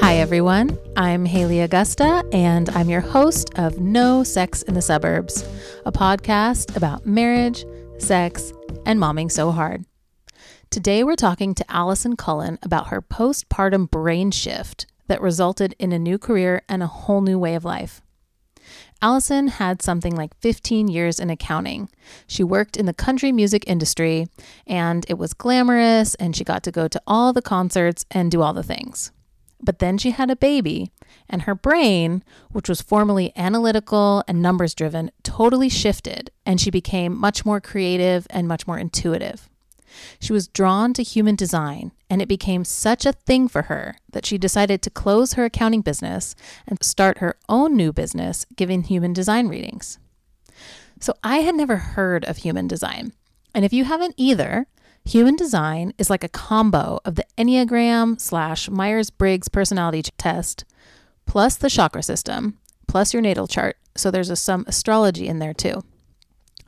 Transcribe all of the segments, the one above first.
Hi, everyone. I'm Haley Augusta, and I'm your host of No Sex in the Suburbs, a podcast about marriage, sex, and momming so hard. Today, we're talking to Allison Cullen about her postpartum brain shift that resulted in a new career and a whole new way of life. Allison had something like 15 years in accounting. She worked in the country music industry, and it was glamorous, and she got to go to all the concerts and do all the things. But then she had a baby, and her brain, which was formerly analytical and numbers driven, totally shifted, and she became much more creative and much more intuitive. She was drawn to human design, and it became such a thing for her that she decided to close her accounting business and start her own new business giving human design readings. So I had never heard of human design. And if you haven't either, human design is like a combo of the Enneagram slash Myers Briggs personality test plus the chakra system plus your natal chart. So there's a, some astrology in there too.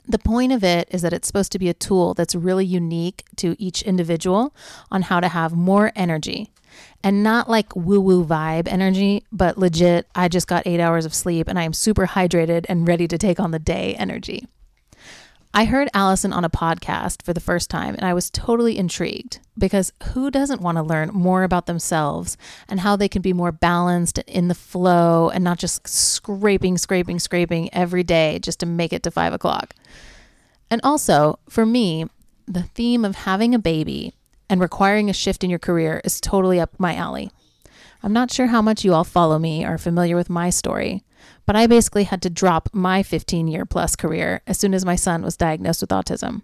The point of it is that it's supposed to be a tool that's really unique to each individual on how to have more energy and not like woo woo vibe energy, but legit, I just got eight hours of sleep and I am super hydrated and ready to take on the day energy. I heard Allison on a podcast for the first time and I was totally intrigued because who doesn't want to learn more about themselves and how they can be more balanced in the flow and not just scraping, scraping, scraping every day just to make it to five o'clock? And also, for me, the theme of having a baby and requiring a shift in your career is totally up my alley. I'm not sure how much you all follow me or are familiar with my story, but I basically had to drop my 15 year plus career as soon as my son was diagnosed with autism.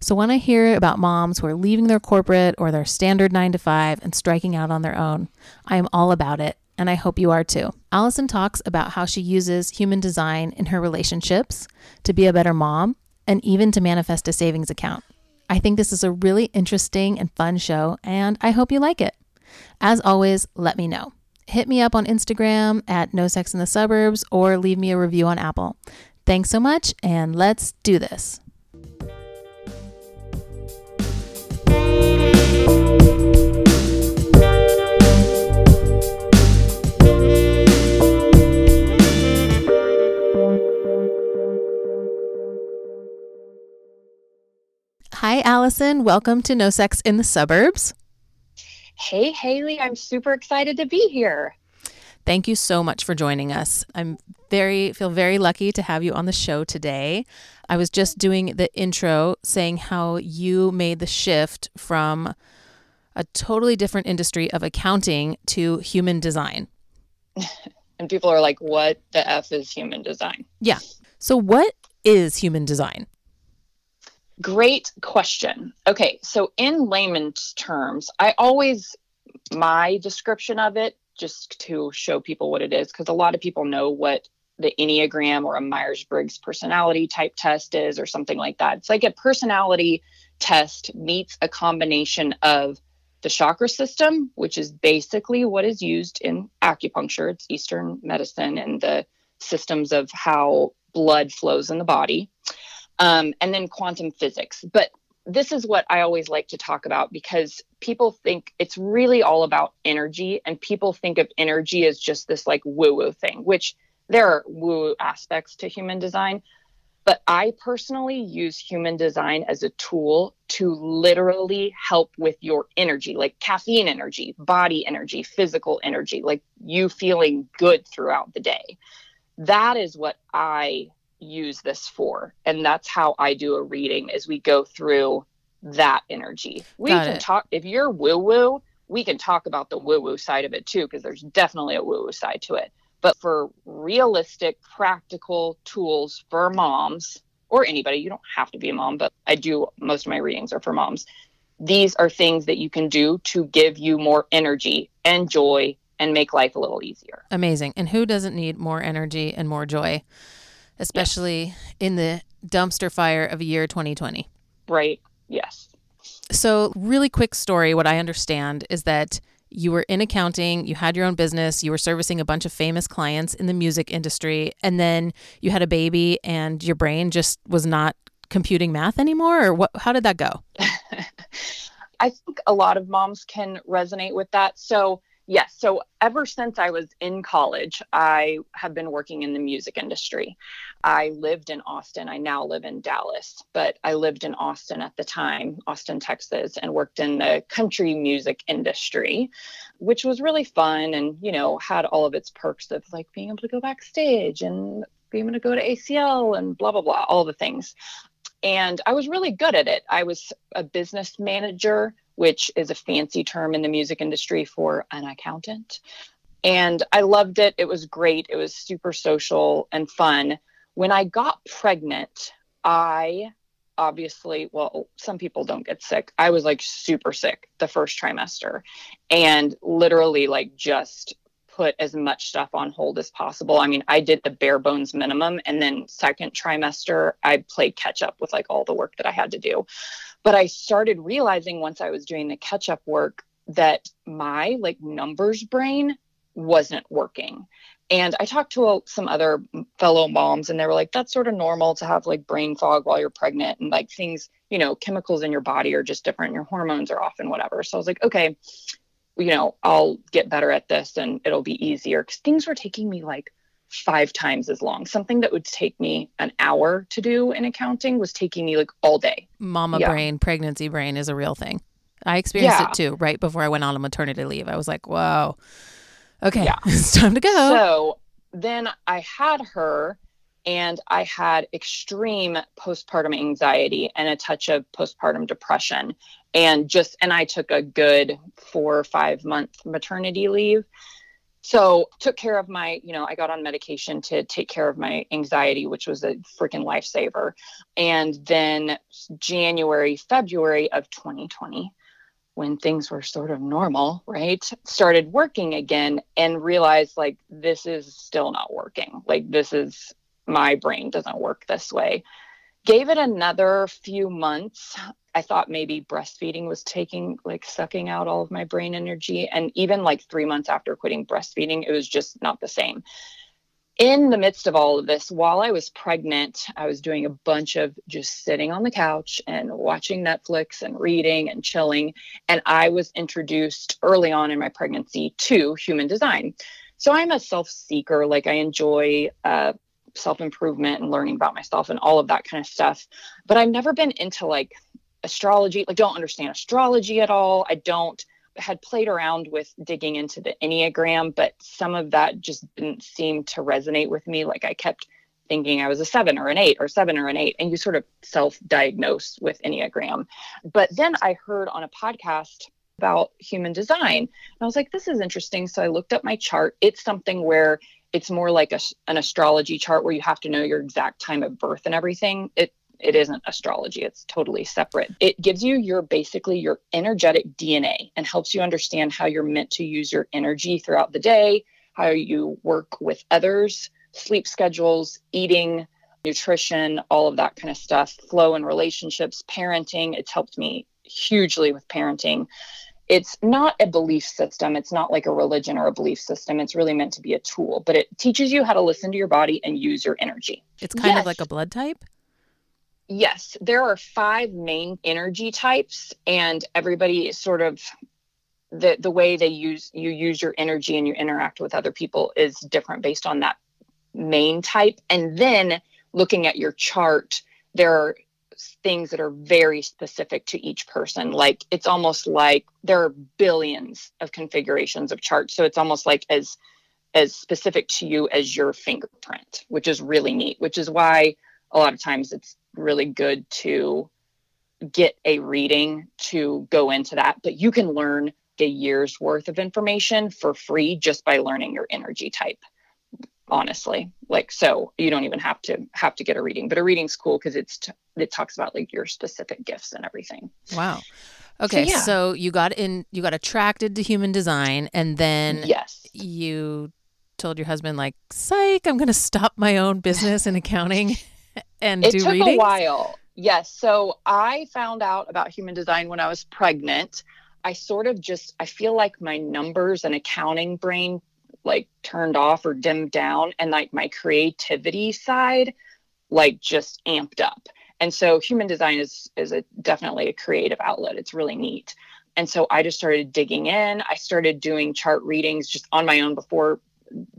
So when I hear about moms who are leaving their corporate or their standard 9 to 5 and striking out on their own, I am all about it, and I hope you are too. Allison talks about how she uses human design in her relationships to be a better mom and even to manifest a savings account. I think this is a really interesting and fun show, and I hope you like it. As always, let me know. Hit me up on Instagram at No Sex in the Suburbs or leave me a review on Apple. Thanks so much, and let's do this. Hi, Allison. Welcome to No Sex in the Suburbs. Hey, Haley. I'm super excited to be here. Thank you so much for joining us. I'm very feel very lucky to have you on the show today. I was just doing the intro saying how you made the shift from a totally different industry of accounting to human design. and people are like, "What the f is human design?" Yeah. So what is human design? Great question. Okay, so in layman's terms, I always, my description of it, just to show people what it is, because a lot of people know what the Enneagram or a Myers Briggs personality type test is, or something like that. It's like a personality test meets a combination of the chakra system, which is basically what is used in acupuncture, it's Eastern medicine and the systems of how blood flows in the body um, and then quantum physics. But this is what I always like to talk about because people think it's really all about energy, and people think of energy as just this like woo woo thing, which there are woo aspects to human design. But I personally use human design as a tool to literally help with your energy, like caffeine energy, body energy, physical energy, like you feeling good throughout the day. That is what I use this for. And that's how i do a reading as we go through that energy. We Got can it. talk if you're woo woo we can talk about the woo woo side of it too because there's definitely a woo woo side to it. But for realistic practical tools for moms or anybody you don't have to be a mom but i do most of my readings are for moms these are things that you can do to give you more energy and joy and make life a little easier. Amazing. And who doesn't need more energy and more joy especially yes. in the dumpster fire of year 2020. Right. Yes. So, really quick story what I understand is that you were in accounting, you had your own business, you were servicing a bunch of famous clients in the music industry, and then you had a baby and your brain just was not computing math anymore or what how did that go? I think a lot of moms can resonate with that. So Yes. So ever since I was in college, I have been working in the music industry. I lived in Austin. I now live in Dallas, but I lived in Austin at the time, Austin, Texas, and worked in the country music industry, which was really fun and, you know, had all of its perks of like being able to go backstage and being able to go to ACL and blah, blah, blah, all the things. And I was really good at it. I was a business manager which is a fancy term in the music industry for an accountant. And I loved it. It was great. It was super social and fun. When I got pregnant, I obviously, well, some people don't get sick. I was like super sick the first trimester and literally like just put as much stuff on hold as possible. I mean, I did the bare bones minimum and then second trimester I played catch up with like all the work that I had to do. But I started realizing once I was doing the catch up work that my like numbers brain wasn't working. And I talked to a, some other fellow moms, and they were like, that's sort of normal to have like brain fog while you're pregnant. And like things, you know, chemicals in your body are just different. Your hormones are off and whatever. So I was like, okay, you know, I'll get better at this and it'll be easier. Cause things were taking me like five times as long. Something that would take me an hour to do in accounting was taking me like all day. Mama yeah. brain, pregnancy brain is a real thing. I experienced yeah. it too right before I went on a maternity leave. I was like, whoa, okay, yeah. it's time to go. So then I had her and I had extreme postpartum anxiety and a touch of postpartum depression. And just, and I took a good four or five month maternity leave so took care of my you know i got on medication to take care of my anxiety which was a freaking lifesaver. And then january february of 2020 when things were sort of normal right started working again and realized like this is still not working. Like this is my brain doesn't work this way. Gave it another few months I thought maybe breastfeeding was taking like sucking out all of my brain energy. And even like three months after quitting breastfeeding, it was just not the same. In the midst of all of this, while I was pregnant, I was doing a bunch of just sitting on the couch and watching Netflix and reading and chilling. And I was introduced early on in my pregnancy to human design. So I'm a self seeker. Like I enjoy uh, self improvement and learning about myself and all of that kind of stuff. But I've never been into like astrology, like don't understand astrology at all. I don't had played around with digging into the Enneagram, but some of that just didn't seem to resonate with me. Like I kept thinking I was a seven or an eight or seven or an eight, and you sort of self diagnose with Enneagram. But then I heard on a podcast about human design, and I was like, this is interesting. So I looked up my chart. It's something where it's more like a, an astrology chart where you have to know your exact time of birth and everything. It it isn't astrology it's totally separate it gives you your basically your energetic dna and helps you understand how you're meant to use your energy throughout the day how you work with others sleep schedules eating nutrition all of that kind of stuff flow in relationships parenting it's helped me hugely with parenting it's not a belief system. It's not like a religion or a belief system. It's really meant to be a tool, but it teaches you how to listen to your body and use your energy. It's kind yes. of like a blood type. Yes, there are five main energy types, and everybody is sort of the the way they use you use your energy and you interact with other people is different based on that main type. And then looking at your chart, there are things that are very specific to each person. Like it's almost like there are billions of configurations of charts, so it's almost like as as specific to you as your fingerprint, which is really neat. Which is why a lot of times it's really good to get a reading to go into that, but you can learn a year's worth of information for free just by learning your energy type honestly. Like so you don't even have to have to get a reading but a reading's cool because it's t- it talks about like your specific gifts and everything. Wow. Okay so, yeah. so you got in you got attracted to human design and then yes. you told your husband like psych i'm gonna stop my own business in accounting and it do took readings? a while. Yes. So I found out about human design when I was pregnant. I sort of just I feel like my numbers and accounting brain like turned off or dimmed down and like my creativity side like just amped up. And so human design is is a definitely a creative outlet. It's really neat. And so I just started digging in. I started doing chart readings just on my own before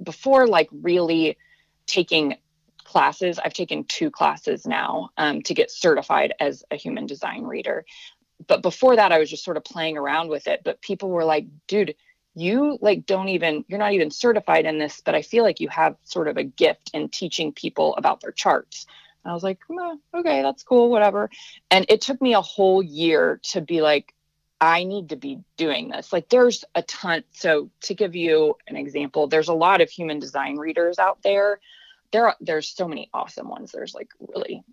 before like really taking classes. I've taken two classes now um, to get certified as a human design reader. But before that, I was just sort of playing around with it. But people were like, dude, you like don't even you're not even certified in this but i feel like you have sort of a gift in teaching people about their charts and i was like okay that's cool whatever and it took me a whole year to be like i need to be doing this like there's a ton so to give you an example there's a lot of human design readers out there there are, there's so many awesome ones. There's like really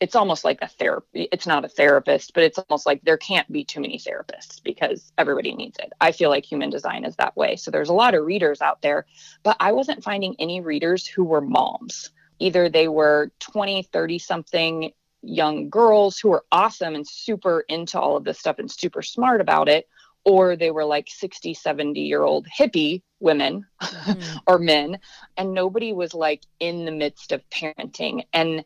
it's almost like a therapy it's not a therapist but it's almost like there can't be too many therapists because everybody needs it. I feel like human design is that way. So there's a lot of readers out there but i wasn't finding any readers who were moms. Either they were 20 30 something young girls who were awesome and super into all of this stuff and super smart about it or they were like 60 70 year old hippie women mm-hmm. or men and nobody was like in the midst of parenting and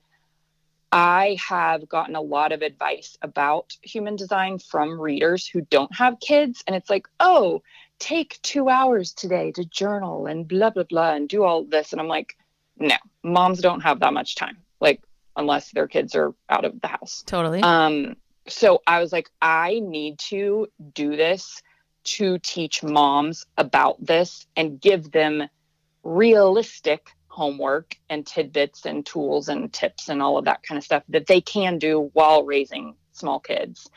I have gotten a lot of advice about human design from readers who don't have kids. And it's like, oh, take two hours today to journal and blah, blah, blah, and do all this. And I'm like, no, moms don't have that much time, like, unless their kids are out of the house. Totally. Um, so I was like, I need to do this to teach moms about this and give them realistic homework and tidbits and tools and tips and all of that kind of stuff that they can do while raising small kids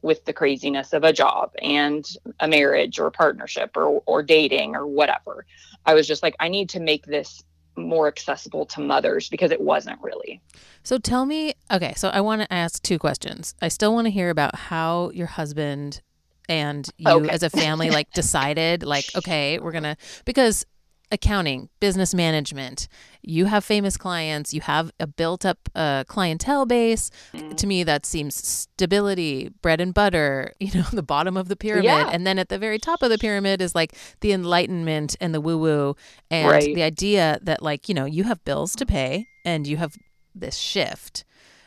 with the craziness of a job and a marriage or partnership or, or dating or whatever. I was just like, I need to make this more accessible to mothers because it wasn't really. So tell me, okay, so I want to ask two questions. I still want to hear about how your husband and you okay. as a family like decided like okay, we're going to because accounting, business management. You have famous clients, you have a built up uh, clientele base. Mm. To me, that seems stability, bread and butter, you know, the bottom of the pyramid. Yeah. And then at the very top of the pyramid is like the enlightenment and the woo woo. And right. the idea that, like, you know, you have bills to pay and you have this shift.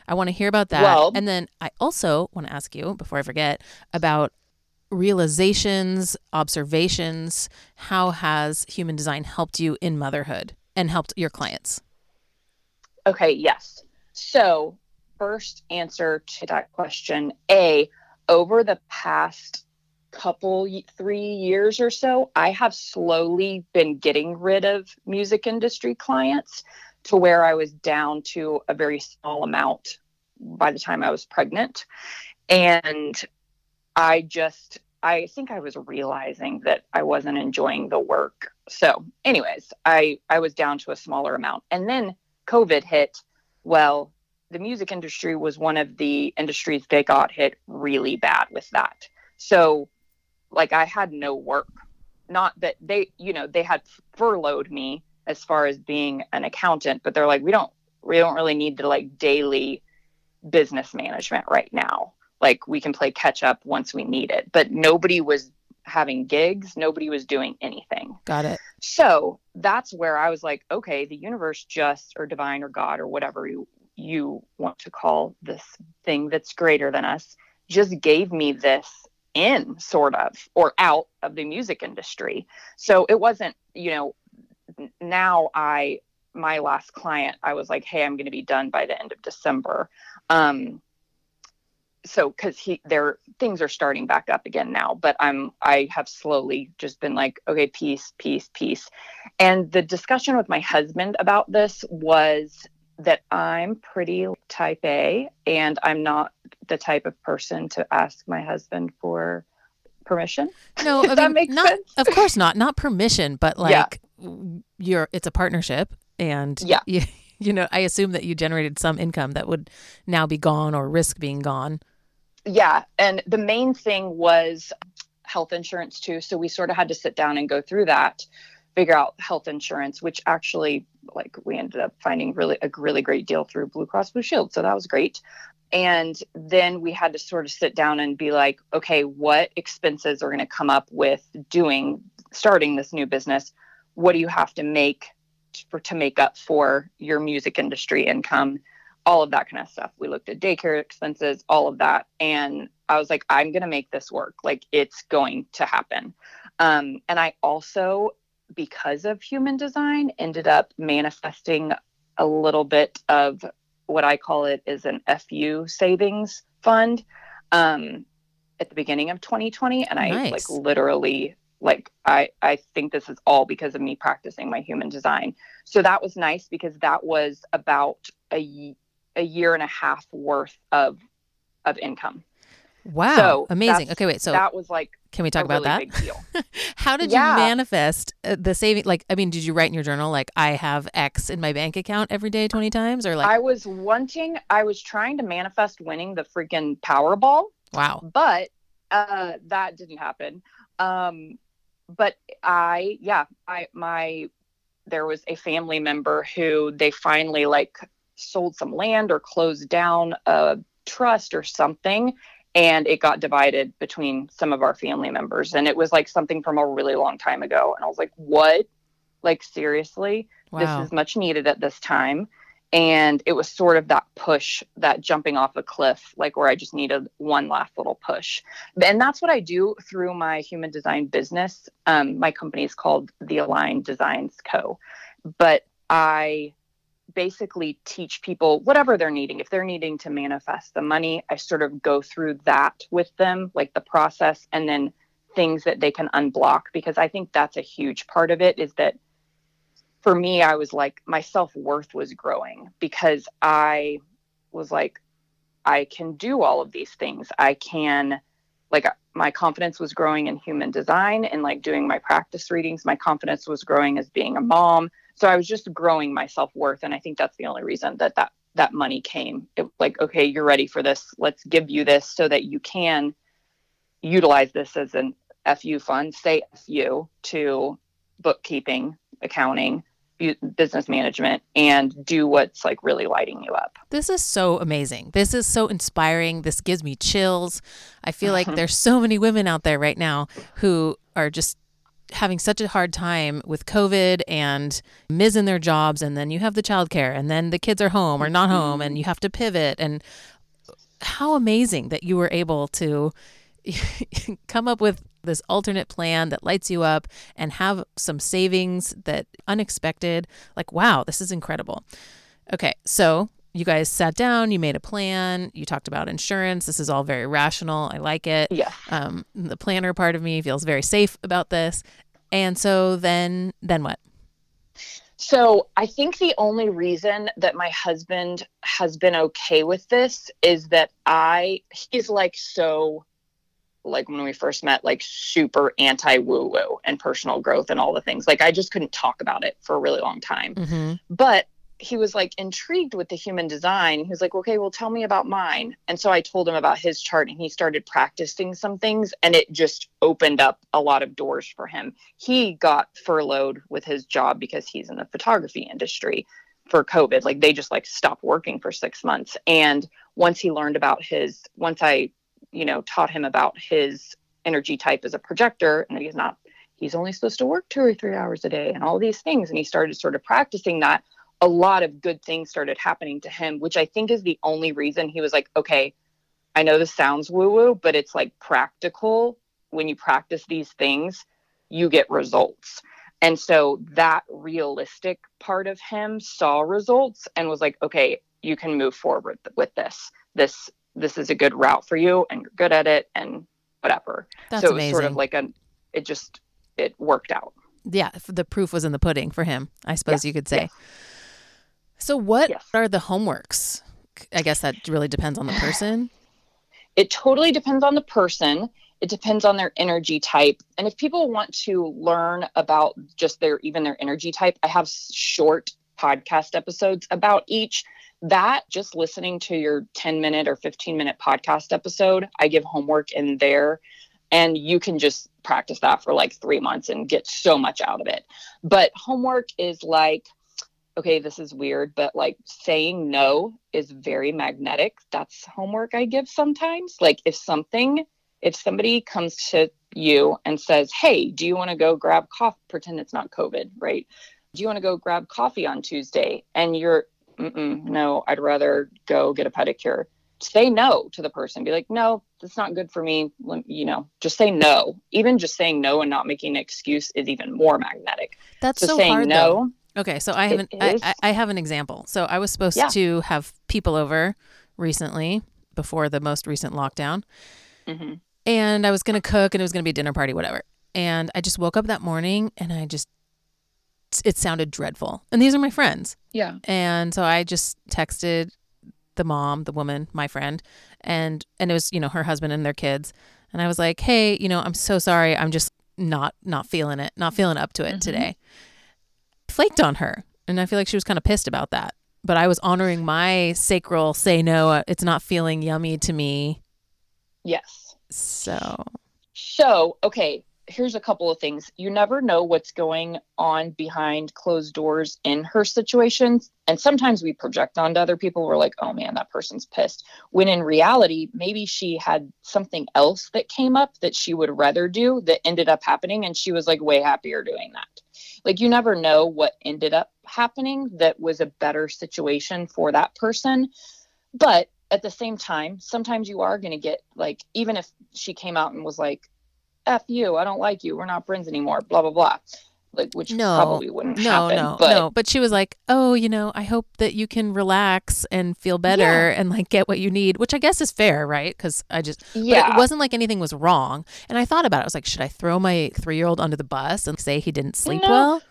I want to hear about that. Well, and then I also want to ask you, before I forget, about realizations, observations. How has human design helped you in motherhood and helped your clients? Okay, yes. So, first answer to that question A, over the past couple three years or so, I have slowly been getting rid of music industry clients to where I was down to a very small amount by the time I was pregnant. And I just, I think I was realizing that I wasn't enjoying the work. So, anyways, I, I was down to a smaller amount. And then COVID hit. Well, the music industry was one of the industries that got hit really bad with that. So, like, I had no work. Not that they, you know, they had furloughed me as far as being an accountant, but they're like, we don't, we don't really need the like daily business management right now like we can play catch up once we need it. But nobody was having gigs. Nobody was doing anything. Got it. So that's where i was like okay the universe just or divine or god or whatever you you want to call this thing that's greater than us just gave me this in sort of or out of the music industry. So it wasn't you know now i my last client i was like hey i'm going to be done by the end of december. Um so because he their things are starting back up again now but i'm i have slowly just been like okay peace peace peace. And the discussion with my husband about this was that i'm pretty type a and i'm not the type of person to ask my husband for permission. No I that makes not, sense. of course not not permission but like yeah. you're it's a partnership and yeah. you, you know i assume that you generated some income that would now be gone or risk being gone yeah and the main thing was health insurance too so we sort of had to sit down and go through that figure out health insurance which actually like we ended up finding really a really great deal through blue cross blue shield so that was great. And then we had to sort of sit down and be like okay what expenses are going to come up with doing starting this new business? What do you have to make for to make up for your music industry income all of that kind of stuff. We looked at daycare expenses, all of that. And I was like, I'm going to make this work. Like, it's going to happen. Um, and I also, because of human design, ended up manifesting a little bit of what I call it is an FU savings fund um, at the beginning of 2020. And I nice. like literally like I, I think this is all because of me practicing my human design so that was nice because that was about a, a year and a half worth of of income. Wow so amazing. okay wait so that was like can we talk about really that? how did yeah. you manifest uh, the saving like i mean did you write in your journal like i have x in my bank account every day 20 times or like i was wanting i was trying to manifest winning the freaking powerball wow. but uh that didn't happen. Um but I, yeah, I, my, there was a family member who they finally like sold some land or closed down a trust or something. And it got divided between some of our family members. And it was like something from a really long time ago. And I was like, what? Like, seriously? Wow. This is much needed at this time and it was sort of that push that jumping off a cliff like where i just needed one last little push and that's what i do through my human design business um, my company is called the align designs co but i basically teach people whatever they're needing if they're needing to manifest the money i sort of go through that with them like the process and then things that they can unblock because i think that's a huge part of it is that for me, I was like, my self worth was growing because I was like, I can do all of these things. I can, like, my confidence was growing in human design and like doing my practice readings. My confidence was growing as being a mom. So I was just growing my self worth. And I think that's the only reason that that, that money came. It like, okay, you're ready for this. Let's give you this so that you can utilize this as an FU fund, say FU to bookkeeping, accounting, business management and do what's like really lighting you up. This is so amazing. This is so inspiring. This gives me chills. I feel like mm-hmm. there's so many women out there right now who are just having such a hard time with COVID and missing their jobs and then you have the childcare and then the kids are home or not home and you have to pivot and how amazing that you were able to come up with this alternate plan that lights you up and have some savings that unexpected. Like, wow, this is incredible. Okay, so you guys sat down, you made a plan, you talked about insurance. This is all very rational. I like it. Yeah. Um, the planner part of me feels very safe about this. And so then, then what? So I think the only reason that my husband has been okay with this is that I, he's like so like when we first met, like super anti woo woo and personal growth and all the things. Like I just couldn't talk about it for a really long time. Mm-hmm. But he was like intrigued with the human design. He was like, okay, well, tell me about mine. And so I told him about his chart and he started practicing some things and it just opened up a lot of doors for him. He got furloughed with his job because he's in the photography industry for COVID. Like they just like stopped working for six months. And once he learned about his, once I you know, taught him about his energy type as a projector and he's not he's only supposed to work two or three hours a day and all these things and he started sort of practicing that a lot of good things started happening to him which i think is the only reason he was like okay i know this sounds woo woo but it's like practical when you practice these things you get results and so that realistic part of him saw results and was like okay you can move forward with this this this is a good route for you and you're good at it and whatever. That's so it was amazing. sort of like a, it just, it worked out. Yeah. The proof was in the pudding for him, I suppose yeah. you could say. Yes. So what yes. are the homeworks? I guess that really depends on the person. It totally depends on the person. It depends on their energy type. And if people want to learn about just their even their energy type, I have short podcast episodes about each that just listening to your 10 minute or 15 minute podcast episode, I give homework in there and you can just practice that for like three months and get so much out of it. But homework is like, okay, this is weird, but like saying no is very magnetic. That's homework I give sometimes. Like if something, if somebody comes to you and says, hey, do you want to go grab coffee? Pretend it's not COVID, right? Do you want to go grab coffee on Tuesday? And you're no, I'd rather go get a pedicure. Say no to the person. Be like, no, that's not good for me. You know, just say no. Even just saying no and not making an excuse is even more magnetic. That's so, so saying hard, no. Though. Okay, so I have an I, I, have an example. So I was supposed yeah. to have people over recently before the most recent lockdown, mm-hmm. and I was going to cook, and it was going to be a dinner party, whatever. And I just woke up that morning, and I just it sounded dreadful. And these are my friends. Yeah. And so I just texted the mom, the woman, my friend, and and it was, you know, her husband and their kids. And I was like, "Hey, you know, I'm so sorry. I'm just not not feeling it. Not feeling up to it mm-hmm. today." Flaked on her, and I feel like she was kind of pissed about that. But I was honoring my sacral say no, uh, it's not feeling yummy to me. Yes. So So, okay, here's a couple of things. You never know what's going on behind closed doors in her situations. And sometimes we project onto other people. We're like, oh man, that person's pissed. When in reality, maybe she had something else that came up that she would rather do that ended up happening. And she was like way happier doing that. Like, you never know what ended up happening that was a better situation for that person. But at the same time, sometimes you are going to get like, even if she came out and was like, F you, I don't like you, we're not friends anymore, blah, blah, blah. Like, which no, probably wouldn't no, happen. No, but, no, but she was like, oh, you know, I hope that you can relax and feel better yeah. and like get what you need, which I guess is fair, right? Because I just, yeah. it wasn't like anything was wrong. And I thought about it. I was like, should I throw my three year old under the bus and say he didn't sleep no. well?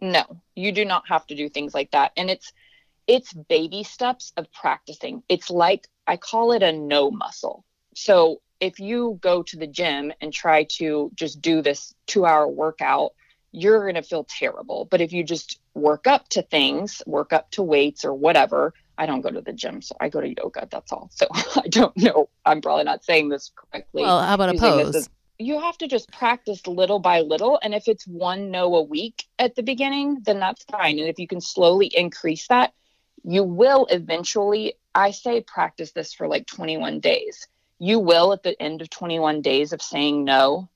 No, you do not have to do things like that. And it's, it's baby steps of practicing. It's like, I call it a no muscle. So if you go to the gym and try to just do this two hour workout, you're going to feel terrible. But if you just work up to things, work up to weights or whatever, I don't go to the gym, so I go to yoga. That's all. So I don't know. I'm probably not saying this correctly. Well, how about a pose? As, you have to just practice little by little. And if it's one no a week at the beginning, then that's fine. And if you can slowly increase that, you will eventually, I say practice this for like 21 days you will at the end of 21 days of saying no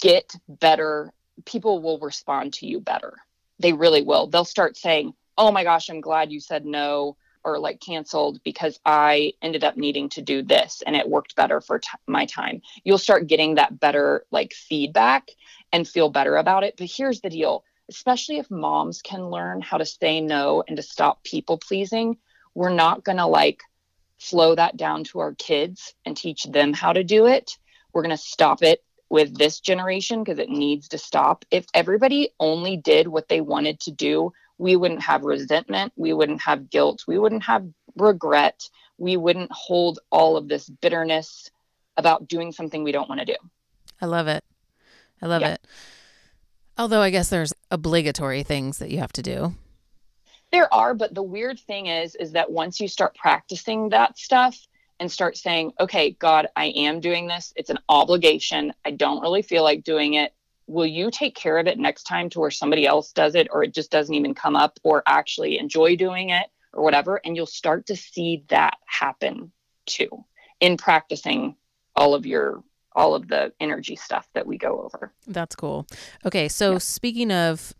get better people will respond to you better. They really will. They'll start saying oh my gosh i'm glad you said no or like canceled because i ended up needing to do this and it worked better for t- my time. You'll start getting that better like feedback and feel better about it. But here's the deal. Especially if moms can learn how to say no and to stop people pleasing we're not going to like flow that down to our kids and teach them how to do it. We're going to stop it with this generation because it needs to stop. If everybody only did what they wanted to do, we wouldn't have resentment, we wouldn't have guilt, we wouldn't have regret, we wouldn't hold all of this bitterness about doing something we don't want to do. I love it. I love yeah. it. Although I guess there's obligatory things that you have to do. There are, but the weird thing is, is that once you start practicing that stuff and start saying, okay, God, I am doing this. It's an obligation. I don't really feel like doing it. Will you take care of it next time to where somebody else does it or it just doesn't even come up or actually enjoy doing it or whatever? And you'll start to see that happen too in practicing all of your all of the energy stuff that we go over. That's cool. Okay, so yeah. speaking of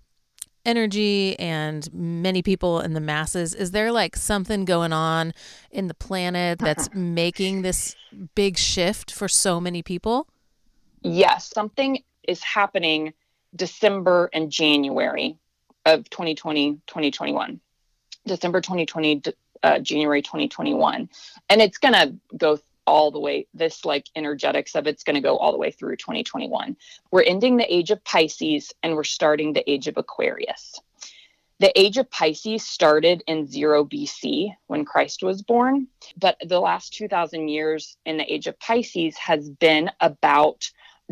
energy and many people in the masses is there like something going on in the planet that's making this big shift for so many people? Yes something is happening december and january of 2020 2021 december 2020 uh, january 2021 and it's going to go all the way this like energetics of it's going to go all the way through 2021 we're ending the age of pisces and we're starting the age of aquarius. The age of pisces started in 0 bc when christ was born but the last 2000 years in the age of pisces has been about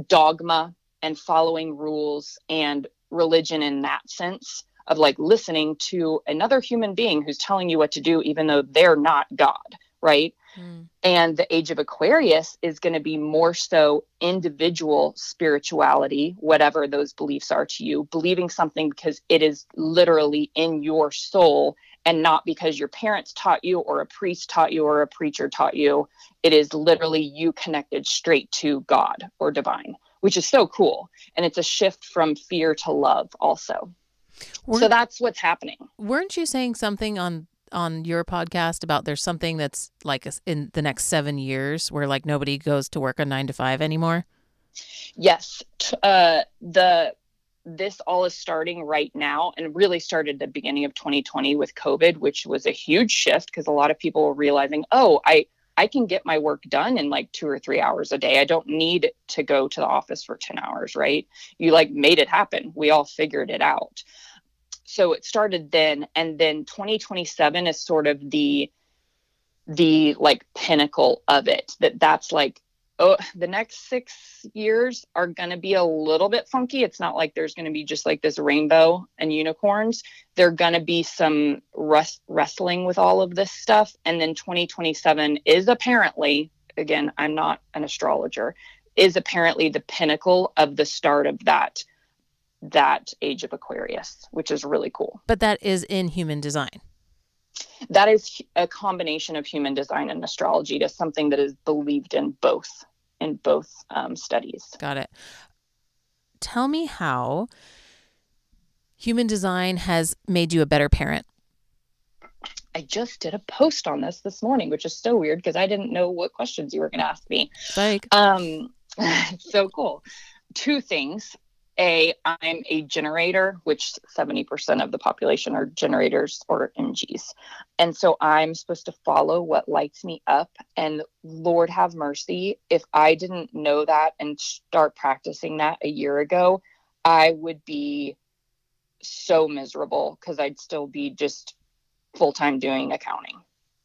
dogma and following rules and religion in that sense of like listening to another human being who's telling you what to do even though they're not god right Mm. And the age of Aquarius is going to be more so individual spirituality, whatever those beliefs are to you, believing something because it is literally in your soul and not because your parents taught you or a priest taught you or a preacher taught you. It is literally you connected straight to God or divine, which is so cool. And it's a shift from fear to love, also. We're, so that's what's happening. Weren't you saying something on on your podcast about there's something that's like in the next seven years where like nobody goes to work a nine to five anymore? Yes, uh, the this all is starting right now and really started the beginning of 2020 with COVID, which was a huge shift because a lot of people were realizing, oh, I I can get my work done in like two or three hours a day. I don't need to go to the office for 10 hours, right? You like made it happen. We all figured it out. So it started then. And then 2027 is sort of the the like pinnacle of it that that's like oh, the next six years are going to be a little bit funky. It's not like there's going to be just like this rainbow and unicorns. There are going to be some rest- wrestling with all of this stuff. And then 2027 is apparently, again, I'm not an astrologer, is apparently the pinnacle of the start of that that age of Aquarius, which is really cool. But that is in human design. That is a combination of human design and astrology. To something that is believed in both in both um, studies. Got it. Tell me how human design has made you a better parent. I just did a post on this this morning, which is so weird because I didn't know what questions you were going to ask me. Like, um, so cool. Two things a i'm a generator which 70% of the population are generators or MGs. and so i'm supposed to follow what lights me up. And lord have mercy if i didn't know that and start practicing that a year ago i would be so miserable because i'd still be just full-time doing accounting.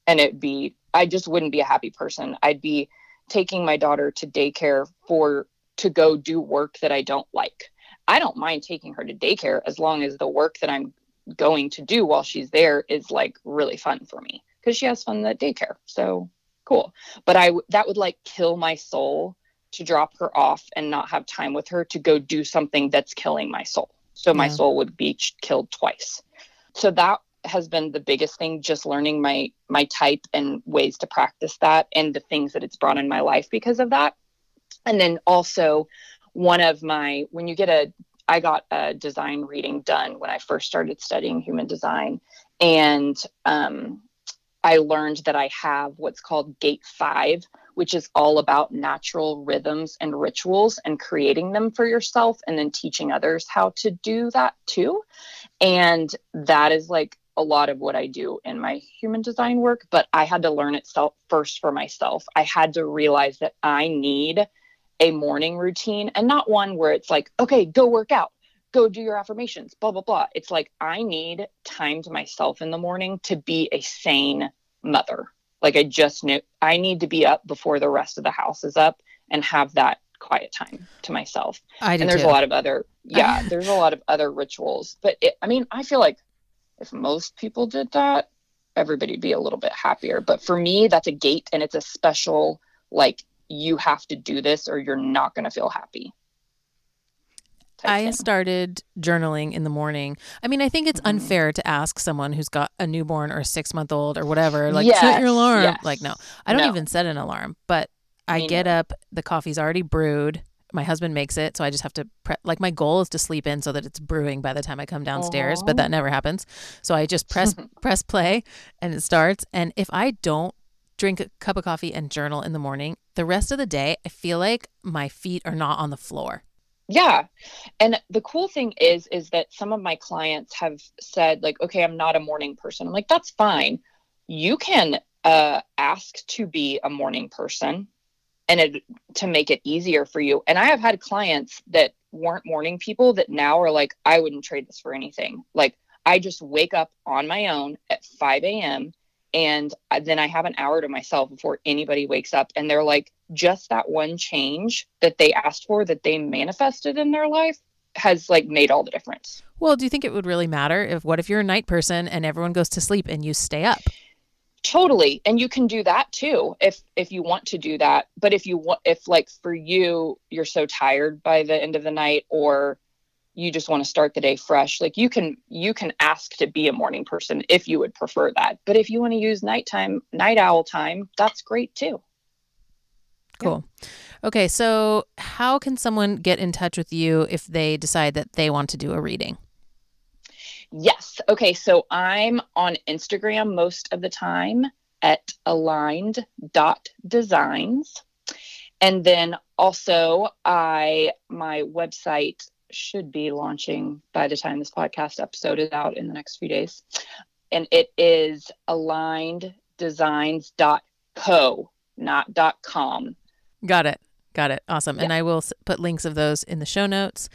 And it'd be i just wouldn't be a happy person. I'd be taking my daughter to daycare for to go do work that i don't like I don't mind taking her to daycare as long as the work that I'm going to do while she's there is like really fun for me because she has fun at daycare. So cool. But I that would like kill my soul to drop her off and not have time with her to go do something that's killing my soul. So my yeah. soul would be killed twice. So that has been the biggest thing just learning my my type and ways to practice that and the things that it's brought in my life because of that. And then also one of my when you get a I got a design reading done when I first started studying human design, and um, I learned that I have what's called Gate Five, which is all about natural rhythms and rituals and creating them for yourself, and then teaching others how to do that too. And that is like a lot of what I do in my human design work, but I had to learn it self first for myself. I had to realize that I need a morning routine and not one where it's like, okay, go work out, go do your affirmations, blah, blah, blah. It's like, I need time to myself in the morning to be a sane mother. Like, I just knew I need to be up before the rest of the house is up and have that quiet time to myself. I do and there's too. a lot of other, yeah, there's a lot of other rituals. But it, I mean, I feel like if most people did that, everybody'd be a little bit happier. But for me, that's a gate and it's a special, like, you have to do this or you're not going to feel happy. I thing. started journaling in the morning. I mean, I think it's mm-hmm. unfair to ask someone who's got a newborn or a six month old or whatever, like, yes, set your alarm. Yes. Like, no, I don't no. even set an alarm, but I Me get up, the coffee's already brewed. My husband makes it, so I just have to pre- like my goal is to sleep in so that it's brewing by the time I come downstairs, Aww. but that never happens. So I just press press play and it starts. And if I don't drink a cup of coffee and journal in the morning, the rest of the day, I feel like my feet are not on the floor. Yeah. And the cool thing is is that some of my clients have said like, "Okay, I'm not a morning person." I'm like, "That's fine. You can uh ask to be a morning person and it to make it easier for you." And I have had clients that weren't morning people that now are like, "I wouldn't trade this for anything." Like, I just wake up on my own at 5 a.m and then I have an hour to myself before anybody wakes up. And they're like, just that one change that they asked for, that they manifested in their life, has like made all the difference. Well, do you think it would really matter if what if you're a night person and everyone goes to sleep and you stay up? Totally. And you can do that too if if you want to do that. But if you want if like for you you're so tired by the end of the night or you just want to start the day fresh like you can you can ask to be a morning person if you would prefer that but if you want to use nighttime night owl time that's great too cool yeah. okay so how can someone get in touch with you if they decide that they want to do a reading Yes. Okay. So I'm on Instagram most of the time at aligned.designs. And then also I my website should be launching by the time this podcast episode is out in the next few days. And it is aligneddesigns.co, not .com. Got it. Got it. Awesome. Yeah. And I will put links of those in the show notes.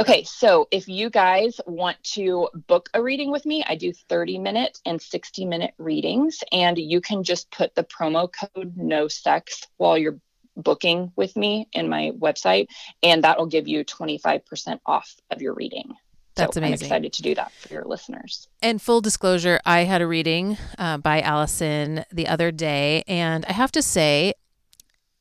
Okay, so if you guys want to book a reading with me, I do 30 minute and 60 minute readings, and you can just put the promo code no sex while you're booking with me in my website, and that will give you 25% off of your reading. That's so amazing. I'm excited to do that for your listeners. And full disclosure, I had a reading uh, by Allison the other day, and I have to say,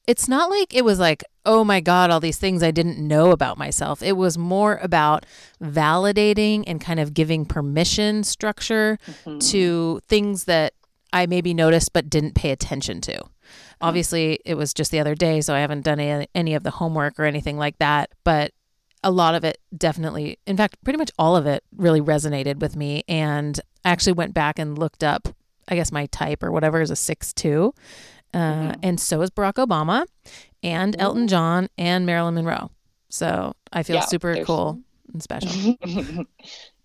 it's not like it was like, oh my God, all these things I didn't know about myself. It was more about validating and kind of giving permission structure mm-hmm. to things that I maybe noticed but didn't pay attention to. Obviously, it was just the other day, so I haven't done any, any of the homework or anything like that. But a lot of it definitely, in fact, pretty much all of it really resonated with me. And I actually went back and looked up, I guess my type or whatever is a six two. Uh, mm-hmm. And so is Barack Obama and mm-hmm. Elton John and Marilyn Monroe. So I feel yeah, super cool and special.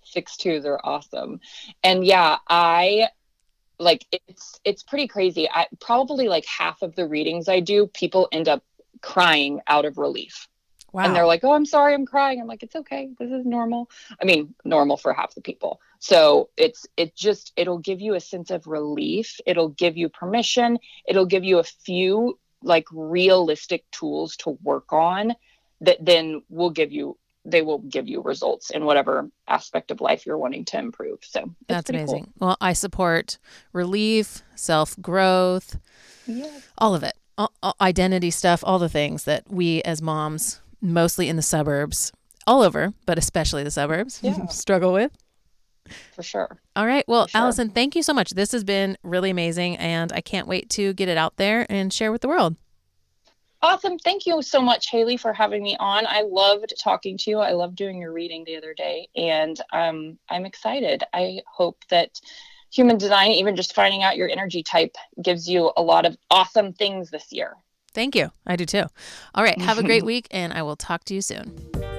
Six twos are awesome. And yeah, I like it's it's pretty crazy. I probably like half of the readings I do, people end up crying out of relief. Wow. And they're like, "Oh, I'm sorry, I'm crying." I'm like, "It's okay. This is normal." I mean, normal for half the people. So it's it just it'll give you a sense of relief. It'll give you permission. It'll give you a few like realistic tools to work on that then will give you they will give you results in whatever aspect of life you're wanting to improve. So that's amazing. Cool. Well, I support relief, self growth, yeah. all of it, all, all, identity stuff, all the things that we as moms, mostly in the suburbs, all over, but especially the suburbs, yeah. struggle with for sure. All right. Well, sure. Allison, thank you so much. This has been really amazing, and I can't wait to get it out there and share with the world. Awesome. Thank you so much, Haley, for having me on. I loved talking to you. I loved doing your reading the other day, and um, I'm excited. I hope that human design, even just finding out your energy type, gives you a lot of awesome things this year. Thank you. I do too. All right. Have a great week, and I will talk to you soon.